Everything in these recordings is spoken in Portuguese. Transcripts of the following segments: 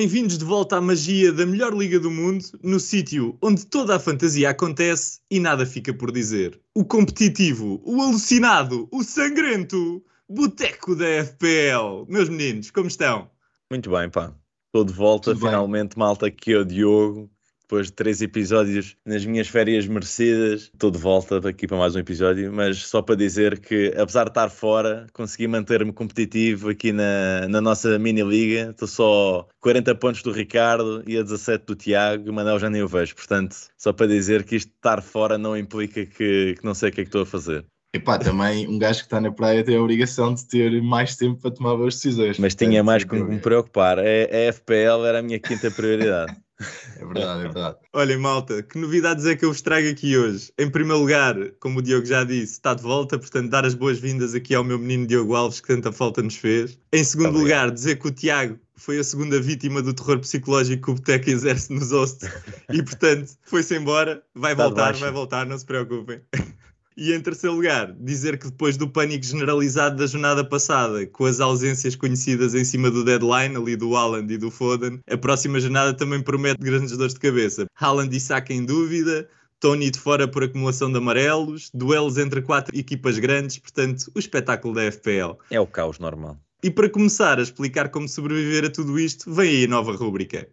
Bem-vindos de volta à magia da melhor liga do mundo, no sítio onde toda a fantasia acontece e nada fica por dizer. O competitivo, o alucinado, o sangrento, boteco da FPL. Meus meninos, como estão? Muito bem, pá. Estou de volta, Tudo finalmente, bem. malta, aqui é o Diogo depois de três episódios nas minhas férias merecidas. Estou de volta aqui para mais um episódio, mas só para dizer que, apesar de estar fora, consegui manter-me competitivo aqui na, na nossa mini-liga. Estou só 40 pontos do Ricardo e a 17 do Tiago, e o Manel já nem o vejo. Portanto, só para dizer que isto de estar fora não implica que, que não sei o que é que estou a fazer. Epá, também um gajo que está na praia tem a obrigação de ter mais tempo para tomar boas decisões. Mas tinha mais com que me preocupar. A, a FPL era a minha quinta prioridade. É verdade, é verdade. Olhem, malta, que novidades é que eu vos trago aqui hoje? Em primeiro lugar, como o Diogo já disse, está de volta, portanto, dar as boas-vindas aqui ao meu menino Diogo Alves, que tanta falta nos fez. Em segundo Obrigado. lugar, dizer que o Tiago foi a segunda vítima do terror psicológico que o Boteco exerce nos hosts e, portanto, foi-se embora. Vai está voltar, vai voltar, não se preocupem. E em terceiro lugar, dizer que depois do pânico generalizado da jornada passada, com as ausências conhecidas em cima do deadline, ali do Haaland e do Foden, a próxima jornada também promete grandes dores de cabeça. Haaland e Saka em dúvida, Tony de fora por acumulação de amarelos, duelos entre quatro equipas grandes, portanto, o espetáculo da FPL. É o caos normal. E para começar a explicar como sobreviver a tudo isto, vem aí a nova rúbrica.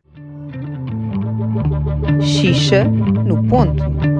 Xixa no ponto.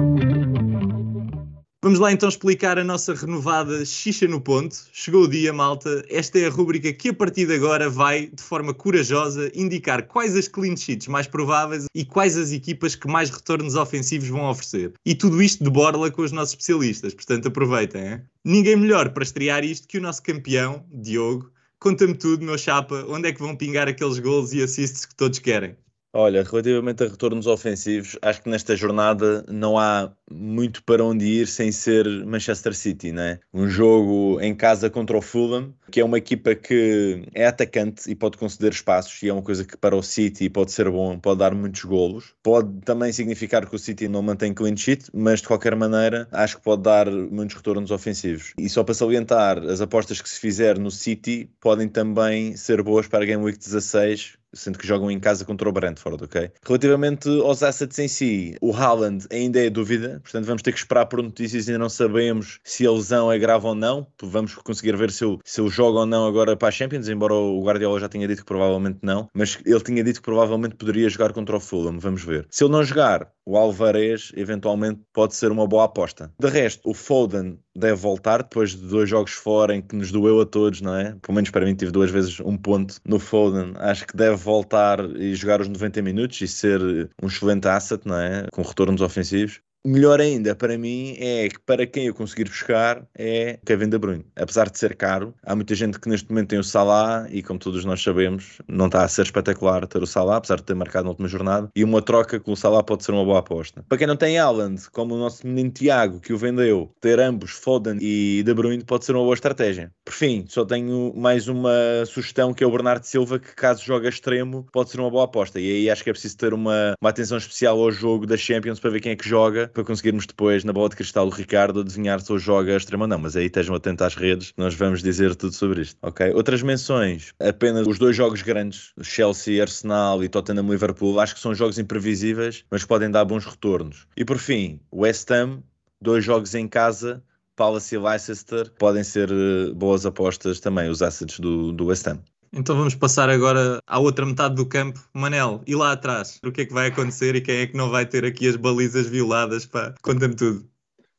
Vamos lá então explicar a nossa renovada Xixa no Ponto. Chegou o dia, malta. Esta é a rúbrica que a partir de agora vai, de forma corajosa, indicar quais as clean sheets mais prováveis e quais as equipas que mais retornos ofensivos vão oferecer. E tudo isto de borla com os nossos especialistas, portanto aproveitem. Hein? Ninguém melhor para estrear isto que o nosso campeão, Diogo. Conta-me tudo, meu chapa, onde é que vão pingar aqueles gols e assists que todos querem? Olha, relativamente a retornos ofensivos, acho que nesta jornada não há muito para onde ir sem ser Manchester City, né? Um jogo em casa contra o Fulham, que é uma equipa que é atacante e pode conceder espaços, e é uma coisa que para o City pode ser bom, pode dar muitos golos. Pode também significar que o City não mantém clean sheet, mas de qualquer maneira acho que pode dar muitos retornos ofensivos. E só para salientar, as apostas que se fizer no City podem também ser boas para a Game Week 16, sendo que jogam em casa contra o Brentford, ok? Relativamente aos assets em si, o Haaland ainda é dúvida, portanto vamos ter que esperar por notícias, ainda não sabemos se a lesão é grave ou não, vamos conseguir ver se eu, se jogo ou não agora para a Champions, embora o Guardiola já tenha dito que provavelmente não, mas ele tinha dito que provavelmente poderia jogar contra o Fulham, vamos ver. Se ele não jogar, o Alvarez eventualmente pode ser uma boa aposta. De resto, o Foden deve voltar depois de dois jogos fora em que nos doeu a todos, não é? Pelo menos para mim tive duas vezes um ponto no Foden. Acho que deve voltar e jogar os 90 minutos e ser um excelente asset, não é? Com retornos ofensivos. Melhor ainda para mim é que para quem eu conseguir buscar é Kevin De Bruyne. Apesar de ser caro, há muita gente que neste momento tem o Salah e como todos nós sabemos, não está a ser espetacular ter o Salah, apesar de ter marcado na última jornada, e uma troca com o Salah pode ser uma boa aposta. Para quem não tem Haaland, como o nosso menino Tiago que o vendeu, ter ambos Foden e De Bruyne pode ser uma boa estratégia. Por fim, só tenho mais uma sugestão que é o Bernardo Silva que caso jogue a extremo pode ser uma boa aposta. E aí acho que é preciso ter uma, uma atenção especial ao jogo da Champions para ver quem é que joga para conseguirmos depois, na bola de cristal do Ricardo, adivinhar se o joga extremo ou não. Mas aí estejam atentos às redes, nós vamos dizer tudo sobre isto. Ok? Outras menções, apenas os dois jogos grandes, Chelsea, Arsenal e Tottenham Liverpool, acho que são jogos imprevisíveis, mas podem dar bons retornos. E por fim, West Ham, dois jogos em casa, Palace e Leicester podem ser eh, boas apostas também, os assets do, do West Ham. Então vamos passar agora à outra metade do campo. Manel, e lá atrás? O que é que vai acontecer e quem é que não vai ter aqui as balizas violadas? Conta-me tudo.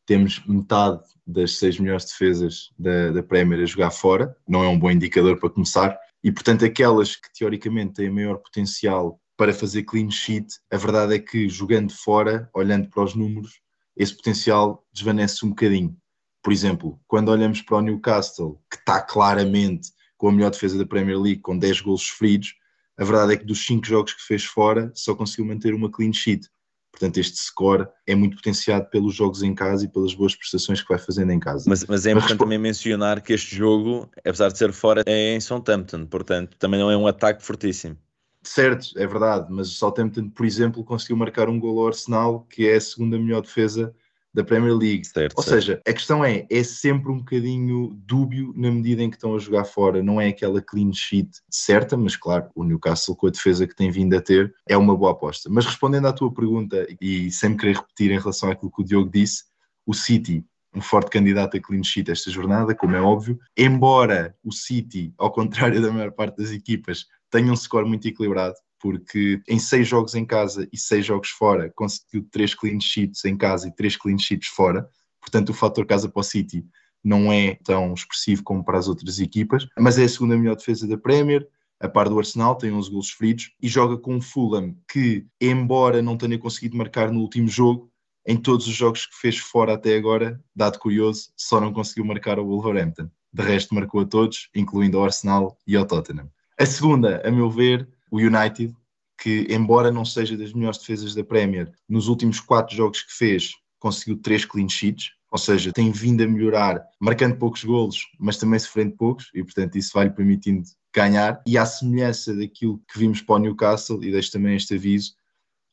Temos metade das seis melhores defesas da, da Premier a jogar fora, não é um bom indicador para começar, e portanto aquelas que teoricamente têm maior potencial para fazer clean sheet, a verdade é que jogando fora, olhando para os números, esse potencial desvanece um bocadinho. Por exemplo, quando olhamos para o Newcastle, que está claramente com a melhor defesa da Premier League, com 10 gols sofridos, a verdade é que dos 5 jogos que fez fora, só conseguiu manter uma clean sheet. Portanto, este score é muito potenciado pelos jogos em casa e pelas boas prestações que vai fazendo em casa. Mas, mas é importante mas, também mencionar que este jogo, apesar de ser fora, é em Southampton, portanto, também não é um ataque fortíssimo. Certo, é verdade, mas o Southampton, por exemplo, conseguiu marcar um gol ao Arsenal, que é a segunda melhor defesa da Premier League. Certo, Ou certo. seja, a questão é, é sempre um bocadinho dúbio na medida em que estão a jogar fora. Não é aquela clean sheet certa, mas claro, o Newcastle com a defesa que tem vindo a ter é uma boa aposta. Mas respondendo à tua pergunta, e sem me querer repetir em relação àquilo que o Diogo disse, o City, um forte candidato a clean sheet esta jornada, como é óbvio, embora o City, ao contrário da maior parte das equipas, tenha um score muito equilibrado, porque em seis jogos em casa e seis jogos fora conseguiu três clean sheets em casa e três clean sheets fora, portanto o fator casa para o City não é tão expressivo como para as outras equipas, mas é a segunda melhor defesa da Premier, a par do Arsenal, tem 11 golos feridos e joga com o Fulham, que embora não tenha conseguido marcar no último jogo, em todos os jogos que fez fora até agora, dado curioso, só não conseguiu marcar ao Wolverhampton. De resto, marcou a todos, incluindo ao Arsenal e ao Tottenham. A segunda, a meu ver, o United, que embora não seja das melhores defesas da Premier, nos últimos quatro jogos que fez, conseguiu três clean sheets, ou seja, tem vindo a melhorar, marcando poucos golos, mas também sofrendo poucos, e portanto isso vai-lhe permitindo ganhar. E à semelhança daquilo que vimos para o Newcastle, e deixo também este aviso,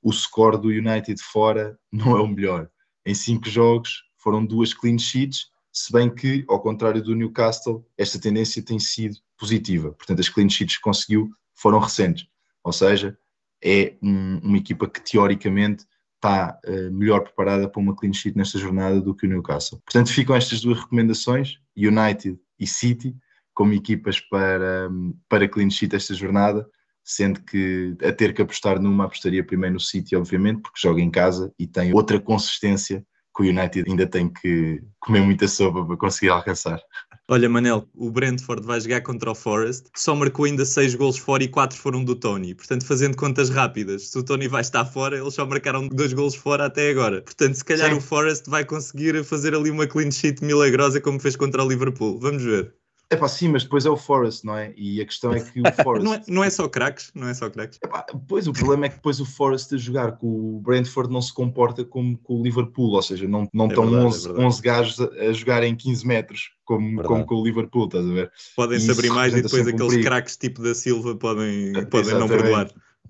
o score do United fora não é o melhor. Em cinco jogos foram duas clean sheets, se bem que, ao contrário do Newcastle, esta tendência tem sido positiva. Portanto, as clean sheets que conseguiu foram recentes. Ou seja, é um- uma equipa que teoricamente está eh, melhor preparada para uma clean sheet nesta jornada do que o Newcastle. Portanto, ficam estas duas recomendações, United e City, como equipas para, para clean sheet esta jornada, sendo que a ter que apostar numa, apostaria primeiro no City, obviamente, porque joga em casa e tem outra consistência que o United ainda tem que comer muita sopa para conseguir alcançar. Olha, Manel, o Brentford vai jogar contra o Forest, só marcou ainda 6 golos fora e 4 foram do Tony. Portanto, fazendo contas rápidas, se o Tony vai estar fora, eles só marcaram 2 golos fora até agora. Portanto, se calhar Sim. o Forest vai conseguir fazer ali uma clean sheet milagrosa como fez contra o Liverpool. Vamos ver. É pá, sim, mas depois é o Forest, não é? E a questão é que o Forest. Não é, não é só craques, não é só craques. Epá, pois o problema é que depois o Forest a jogar com o Brentford não se comporta como com o Liverpool, ou seja, não, não É estão verdade, é 11, verdade. 11 gajos a, a jogar em 15 metros como, como com o Liverpool, estás a ver? Podem-se abrir mais e depois um aqueles craques tipo da Silva podem, podem não perdoar.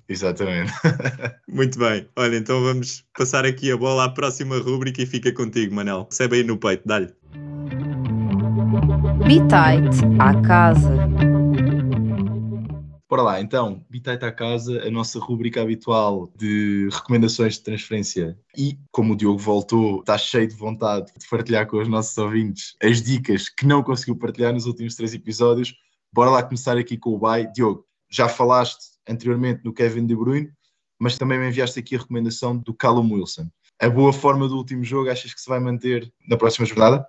Exatamente. Muito bem. Olha, então vamos passar aqui a bola à próxima rúbrica e fica contigo, Manel. Recebe aí no peito, dá-lhe. Bitite à casa. Bora lá, então, Bitite à casa, a nossa rubrica habitual de recomendações de transferência. E, como o Diogo voltou, está cheio de vontade de partilhar com os nossos ouvintes as dicas que não conseguiu partilhar nos últimos três episódios. Bora lá começar aqui com o Bay. Diogo, já falaste anteriormente no Kevin De Bruyne, mas também me enviaste aqui a recomendação do Callum Wilson. A boa forma do último jogo, achas que se vai manter na próxima jornada?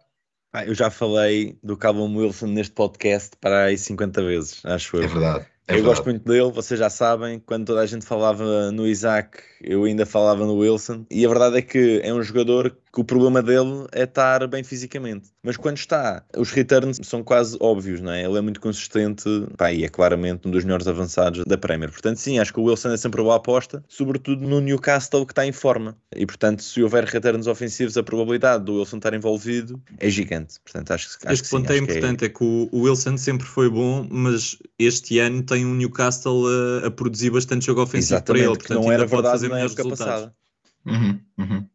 Ah, eu já falei do Callum Wilson neste podcast para aí 50 vezes, acho eu. É verdade. É eu verdade. gosto muito dele, vocês já sabem, quando toda a gente falava no Isaac, eu ainda falava no Wilson, e a verdade é que é um jogador que o problema dele é estar bem fisicamente. Mas quando está, os returns são quase óbvios, não é? Ele é muito consistente pá, e é claramente um dos melhores avançados da Premier. Portanto, sim, acho que o Wilson é sempre uma boa aposta, sobretudo no Newcastle que está em forma. E portanto, se houver returns ofensivos, a probabilidade do Wilson estar envolvido é gigante. Portanto, acho, que- acho Este que sim, ponto é acho que importante, é... que o Wilson sempre foi bom, mas este ano tem um Newcastle a, a produzir bastante jogo ofensivo para Exatamente, ele, que portanto não era verdade fazer na época resultados. passada. Uhum, uhum.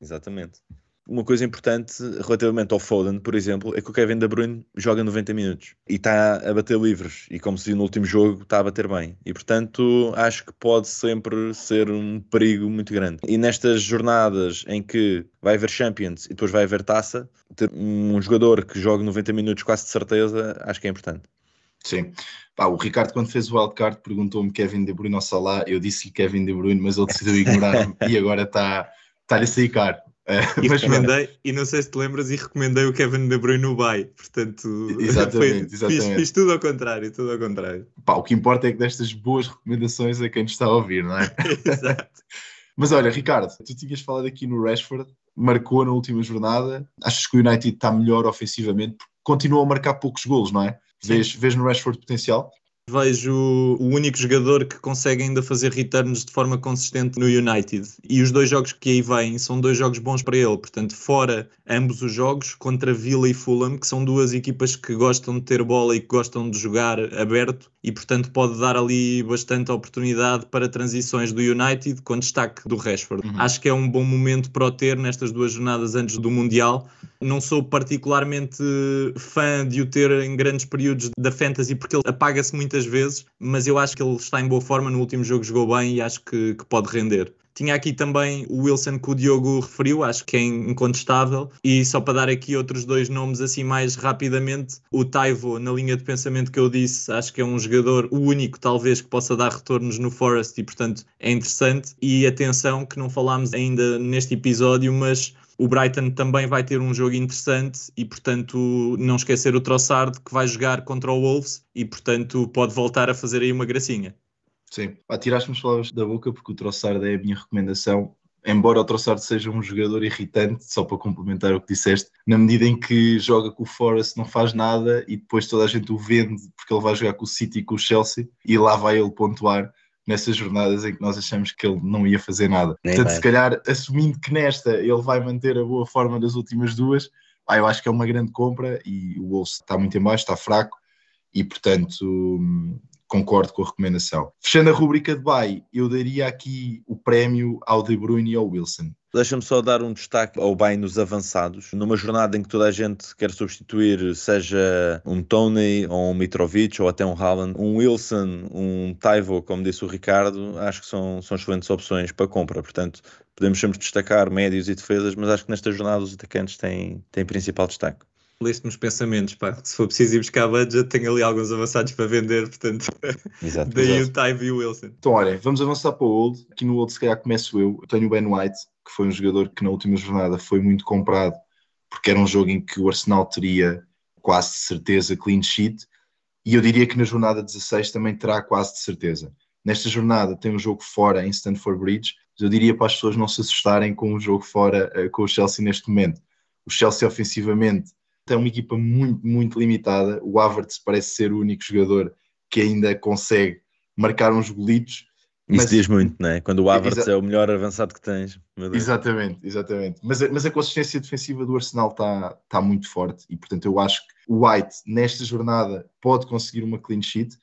Exatamente. Uma coisa importante relativamente ao Foden, por exemplo, é que o Kevin De Bruyne joga 90 minutos e está a bater livres e como se viu no último jogo, está a bater bem. E portanto, acho que pode sempre ser um perigo muito grande. E nestas jornadas em que vai haver Champions e depois vai haver taça, ter um jogador que joga 90 minutos quase de certeza, acho que é importante. Sim. Pá, o Ricardo, quando fez o wildcard, perguntou-me Kevin De Bruyne ou Salah. Eu disse-lhe Kevin De Bruyne, mas ele decidiu ignorar-me e agora está está-lhe a sair caro. Eh, E mas recomendei, e não sei se te lembras, e recomendei o Kevin De Bruyne no Bay, portanto Exatamente, Fiz, exatamente. fiz tudo ao contrário, tudo ao contrário. Pá, o que importa é que destas boas recomendações a quem nos está a ouvir, não é? Exato. Mas olha, Ricardo, tu tinhas falado aqui no Rashford, marcou na última jornada. Achas que o United está melhor ofensivamente? Porque continua a marcar poucos golos, não é? Vês, vês no Rashford potencial? Vejo o único jogador que consegue ainda fazer returns de forma consistente no United. E os dois jogos que aí vêm são dois jogos bons para ele. Portanto, fora ambos os jogos, contra Villa e Fulham, que são duas equipas que gostam de ter bola e que gostam de jogar aberto, e portanto pode dar ali bastante oportunidade para transições do United com destaque do Rashford. Uhum. Acho que é um bom momento para o ter nestas duas jornadas antes do Mundial. Não sou particularmente fã de o ter em grandes períodos da Fantasy porque ele apaga-se muitas vezes, mas eu acho que ele está em boa forma. No último jogo jogou bem e acho que, que pode render. Tinha aqui também o Wilson que o Diogo referiu, acho que é incontestável. E só para dar aqui outros dois nomes assim mais rapidamente, o Taivo, na linha de pensamento que eu disse, acho que é um jogador, o único talvez que possa dar retornos no Forest e portanto é interessante. E atenção que não falámos ainda neste episódio, mas o Brighton também vai ter um jogo interessante e, portanto, não esquecer o Trossard que vai jogar contra o Wolves e, portanto, pode voltar a fazer aí uma gracinha. Sim, ah, tiraste-me as palavras da boca porque o Trossard é a minha recomendação. Embora o Trossard seja um jogador irritante, só para complementar o que disseste, na medida em que joga com o Forest, não faz nada e depois toda a gente o vende porque ele vai jogar com o City e com o Chelsea e lá vai ele pontuar nessas jornadas em que nós achamos que ele não ia fazer nada. Nem Portanto, bem. se calhar, assumindo que nesta ele vai manter a boa forma das últimas duas, ah, eu acho que é uma grande compra e o Wolves está muito em baixo, está fraco e, portanto, concordo com a recomendação. Fechando a rubrica de buy, eu daria aqui o prémio ao De Bruyne e ao Wilson. Deixa-me só dar um destaque ao bem nos avançados. Numa jornada em que toda a gente quer substituir, seja um Tony, ou um Mitrovic, ou até um Haaland, um Wilson, um Taivo, como disse o Ricardo, acho que são, são excelentes opções para compra. Portanto, podemos sempre destacar médios e defesas, mas acho que nesta jornada os atacantes têm, têm principal destaque leste nos pensamentos, pá. Se for preciso ir buscar budget, tenho ali alguns avançados para vender, portanto, Exato, daí exato. o Tyve e o Wilson. Então, olha, vamos avançar para o Old. Aqui no Old, se calhar começo eu. Eu tenho o Ben White, que foi um jogador que na última jornada foi muito comprado, porque era um jogo em que o Arsenal teria quase de certeza clean sheet, e eu diria que na jornada 16 também terá quase de certeza. Nesta jornada tem um jogo fora em Stanford Bridge, mas eu diria para as pessoas não se assustarem com o um jogo fora uh, com o Chelsea neste momento. O Chelsea ofensivamente é uma equipa muito, muito limitada. O Havertz parece ser o único jogador que ainda consegue marcar uns golitos. Isso mas... diz muito, não é? Quando o Havertz é o melhor avançado que tens. Exatamente, exatamente. Mas, mas a consistência defensiva do Arsenal está tá muito forte e, portanto, eu acho que o White, nesta jornada, pode conseguir uma clean sheet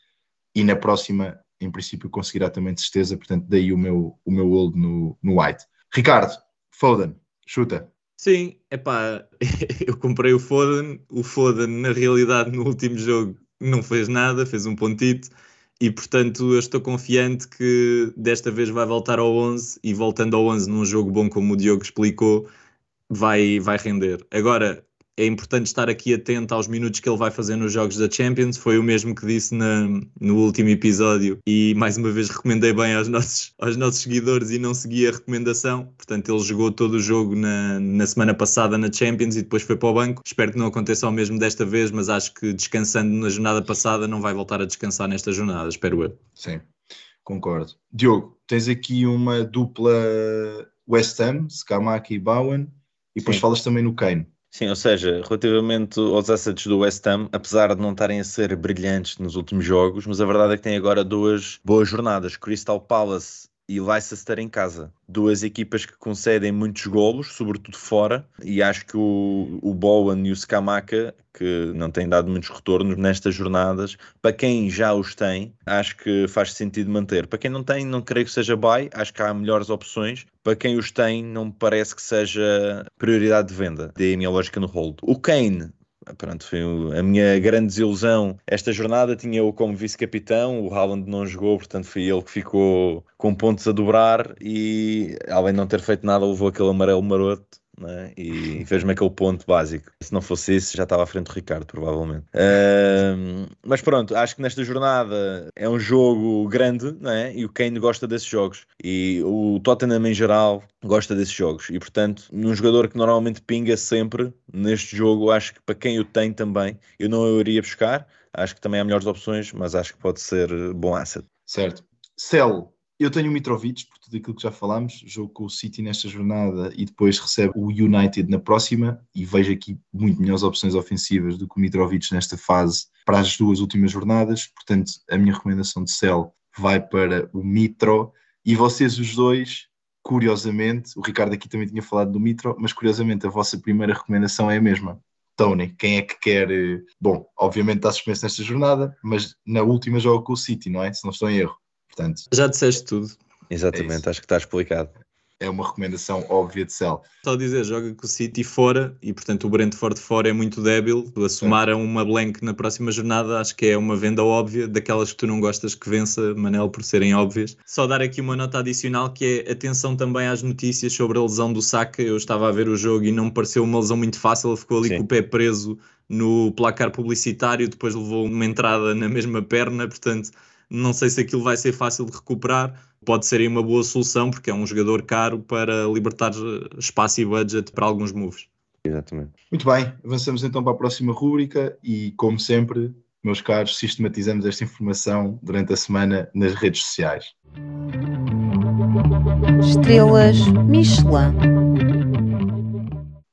e na próxima, em princípio, conseguirá também de certeza. Portanto, daí o meu, o meu hold no, no White. Ricardo, Foden, chuta. Sim, é pá, eu comprei o Foden, o Foden na realidade no último jogo não fez nada, fez um pontito e portanto eu estou confiante que desta vez vai voltar ao 11 e voltando ao 11 num jogo bom como o Diogo explicou, vai, vai render. Agora, é importante estar aqui atento aos minutos que ele vai fazer nos jogos da Champions. Foi o mesmo que disse na, no último episódio e mais uma vez recomendei bem aos nossos, aos nossos seguidores e não segui a recomendação. Portanto, ele jogou todo o jogo na, na semana passada na Champions e depois foi para o banco. Espero que não aconteça o mesmo desta vez, mas acho que descansando na jornada passada não vai voltar a descansar nesta jornada, espero eu. Sim, concordo. Diogo, tens aqui uma dupla West Ham, Skamaki e Bowen, e depois Sim. falas também no Kane. Sim, ou seja, relativamente aos assets do West Ham, apesar de não estarem a ser brilhantes nos últimos jogos, mas a verdade é que tem agora duas boas jornadas. Crystal Palace e Leicester em casa. Duas equipas que concedem muitos golos, sobretudo fora, e acho que o, o Bowen e o Scamaca, que não têm dado muitos retornos nestas jornadas, para quem já os tem, acho que faz sentido manter. Para quem não tem, não creio que seja buy, acho que há melhores opções. Para quem os tem, não me parece que seja prioridade de venda. Daí a minha lógica no hold. O Kane, Pronto, foi a minha grande desilusão. Esta jornada tinha-o como vice-capitão, o Haaland não jogou, portanto foi ele que ficou com pontos a dobrar e, além de não ter feito nada, levou aquele amarelo maroto né? e fez-me aquele ponto básico. Se não fosse isso, já estava à frente do Ricardo, provavelmente. Uh, mas pronto, acho que nesta jornada é um jogo grande né? e o Kane gosta desses jogos. E o Tottenham em geral gosta desses jogos. E portanto, num jogador que normalmente pinga sempre neste jogo, acho que para quem o tem também, eu não o iria buscar. Acho que também há melhores opções, mas acho que pode ser bom asset. Certo. Cell, Eu tenho o Mitrovic, por tudo aquilo que já falámos, jogo com o City nesta jornada e depois recebe o United na próxima e vejo aqui muito melhores opções ofensivas do que o Mitrovic nesta fase para as duas últimas jornadas, portanto a minha recomendação de sell vai para o Mitro e vocês os dois, curiosamente, o Ricardo aqui também tinha falado do Mitro, mas curiosamente a vossa primeira recomendação é a mesma. Tony, quem é que quer. eh, Bom, obviamente está suspenso nesta jornada, mas na última joga com o City, não é? Se não estou em erro. Portanto, Já disseste tudo. É Exatamente, isso. acho que está explicado. é uma recomendação óbvia de sell. Só dizer, joga com o City fora e, portanto, o Brentford fora é muito débil. Assumar a uma blank na próxima jornada acho que é uma venda óbvia, daquelas que tu não gostas que vença, Manel, por serem óbvias. Só dar aqui uma nota adicional que é atenção também às notícias sobre a lesão do Saka. Eu estava a ver o jogo e não me pareceu uma lesão muito fácil. Ele ficou ali Sim. com o pé preso no placar publicitário, depois levou uma entrada na mesma perna, portanto. Não sei se aquilo vai ser fácil de recuperar. Pode ser aí uma boa solução, porque é um jogador caro para libertar eh, espaço e budget para alguns moves. Exatamente. Muito bem, avançamos então para a próxima rúbrica e, como sempre, meus caros, sistematizamos esta informação durante a semana nas redes sociais. Estrelas Michelin.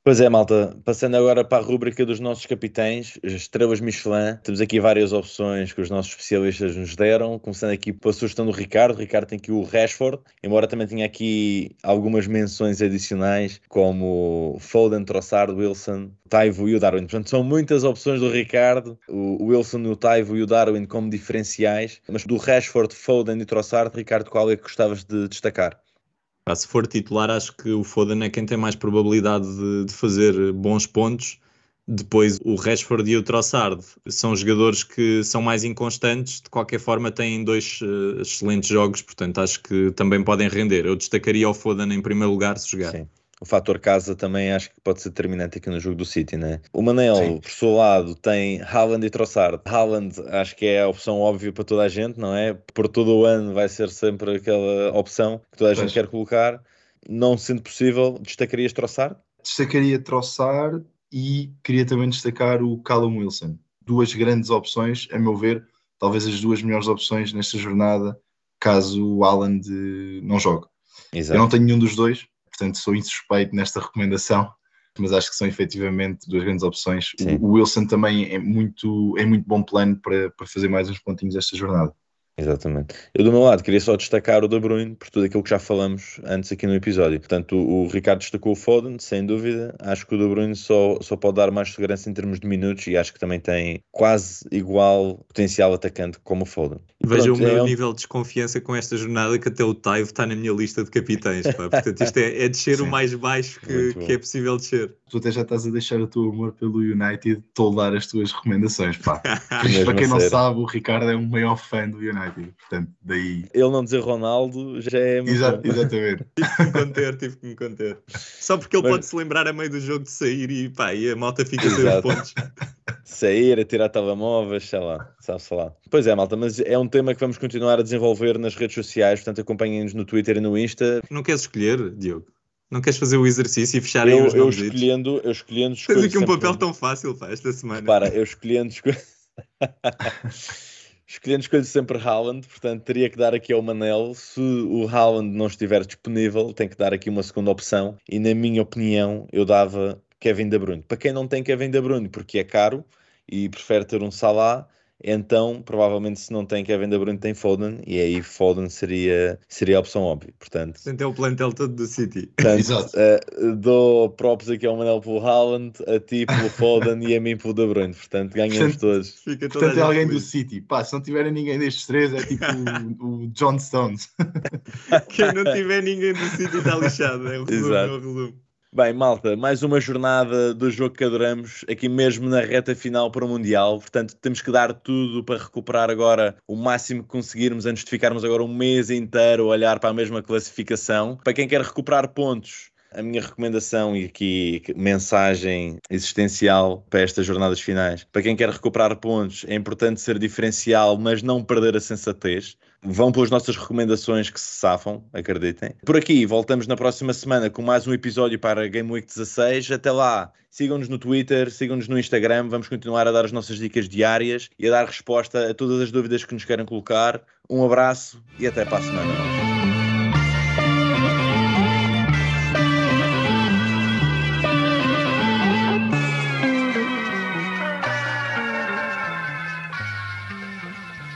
Pois é, malta, passando agora para a rúbrica dos nossos capitães, as estrelas Michelin, temos aqui várias opções que os nossos especialistas nos deram, começando aqui pela sugestão do Ricardo, o Ricardo tem aqui o Rashford, embora também tenha aqui algumas menções adicionais, como Foden, Trossard, Wilson, Taivo e o Darwin. Portanto, são muitas opções do Ricardo, o Wilson, o Taivo e o Darwin como diferenciais, mas do Rashford, Foden e Trossard, Ricardo, qual é que gostavas de destacar? Se for titular, acho que o Foden é quem tem mais probabilidade de, de fazer bons pontos. Depois, o Rashford e o Trossard são jogadores que são mais inconstantes, de qualquer forma, têm dois eh, excelentes jogos, portanto, acho que também podem render. Eu destacaria o Foden em primeiro lugar se jogar. Sim. O fator casa também acho que pode ser determinante aqui no jogo do City, né? O Manel, Sim. por seu lado, tem Haaland e Trossard. Haaland acho que é a opção óbvia para toda a gente, não é? Por todo o ano vai ser sempre aquela opção que toda a gente Pois. quer colocar. Não sendo possível, destacarias Trossard? Destacaria Trossard e queria também destacar o Callum Wilson. Duas grandes opções, a meu ver, talvez as duas melhores opções nesta jornada, caso o Haaland eh, não jogue. Eu não tenho nenhum dos dois, portanto sou insuspeito nesta recomendação, mas acho que são efetivamente duas grandes opções. Sim. O, Wilson também é muito, é muito bom plano para, para fazer mais uns pontinhos esta jornada. Exatamente. Eu do meu lado queria só destacar o De Bruyne por tudo aquilo que já falamos antes aqui no episódio. Portanto, o, o Ricardo destacou o Foden, sem dúvida. Acho que o De Bruyne só, só pode dar mais segurança em termos de minutos e acho que também tem quase igual potencial atacante como o Foden. E Veja pronto, o meu é nível de desconfiança com esta jornada, que até o Taivo está na minha lista de capitães. Pá. Portanto, isto é, é descer o Sim. mais baixo que, que é possível descer. Tu até já estás a deixar o teu amor pelo United toldar as tuas recomendações, pá. Por isso, Mesmo para quem não sabe, o Ricardo é um maior fã do United, portanto, daí. Ele não dizer Ronaldo já é muito Exa- bom. exatamente. Tive que me conter, tive que me conter. Só porque ele Mas- pode se lembrar a meio do jogo de sair e, pá, e a malta fica sem os pontos. sair, a tirar telemóveis, sei lá, sabe-se lá. Pois é, malta, mas é um tema que vamos continuar a desenvolver nas redes sociais, portanto acompanhem-nos no Twitter e no Insta. Não queres escolher, Diogo? Não queres fazer o exercício e fechar aí Eu, os eu escolhendo, eu escolhendo Tens aqui um papel tão fácil, pá, esta semana. Repara, eu escolhendo. escolhendo escolho sempre Haaland, portanto teria que dar aqui ao Manel, se o Haaland não estiver disponível, tem que dar aqui uma segunda opção, e na minha opinião eu dava Kevin De Bruyne. Para quem não tem Kevin De Bruyne, porque é caro e prefere ter um Salah, então provavelmente se não tem Kevin De Bruyne tem Foden, e aí Foden seria, seria a opção óbvia, portanto... Portanto, é o plantel todo do City. Portanto, Exato. eh, dou props aqui ao Manel pelo Haaland, a ti pelo Foden e a mim pelo De Bruyne. Portanto, ganhamos Portanto, todos. Fica toda a Portanto, é alguém do feliz. City. Pá, se não tiverem ninguém destes três, é tipo o, o John Stones. Quem não tiver ninguém do City está lixado. É o resumo, Exato. é o resumo. Bem, malta, mais uma jornada do jogo que adoramos, aqui mesmo na reta final para o Mundial. Portanto, temos que dar tudo para recuperar agora o máximo que conseguirmos antes de ficarmos agora um mês inteiro a olhar para a mesma classificação. Para quem quer recuperar pontos, a minha recomendação e aqui mensagem existencial para estas jornadas finais. Para quem quer recuperar pontos, é importante ser diferencial, mas não perder a sensatez. Vão pelas nossas recomendações que se safam, acreditem. Por aqui, voltamos na próxima semana com mais um episódio para Game Week 16. Até lá, sigam-nos no Twitter, sigam-nos no Instagram, vamos continuar a dar as nossas dicas diárias e a dar resposta a todas as dúvidas que nos querem colocar. Um abraço e até para a semana.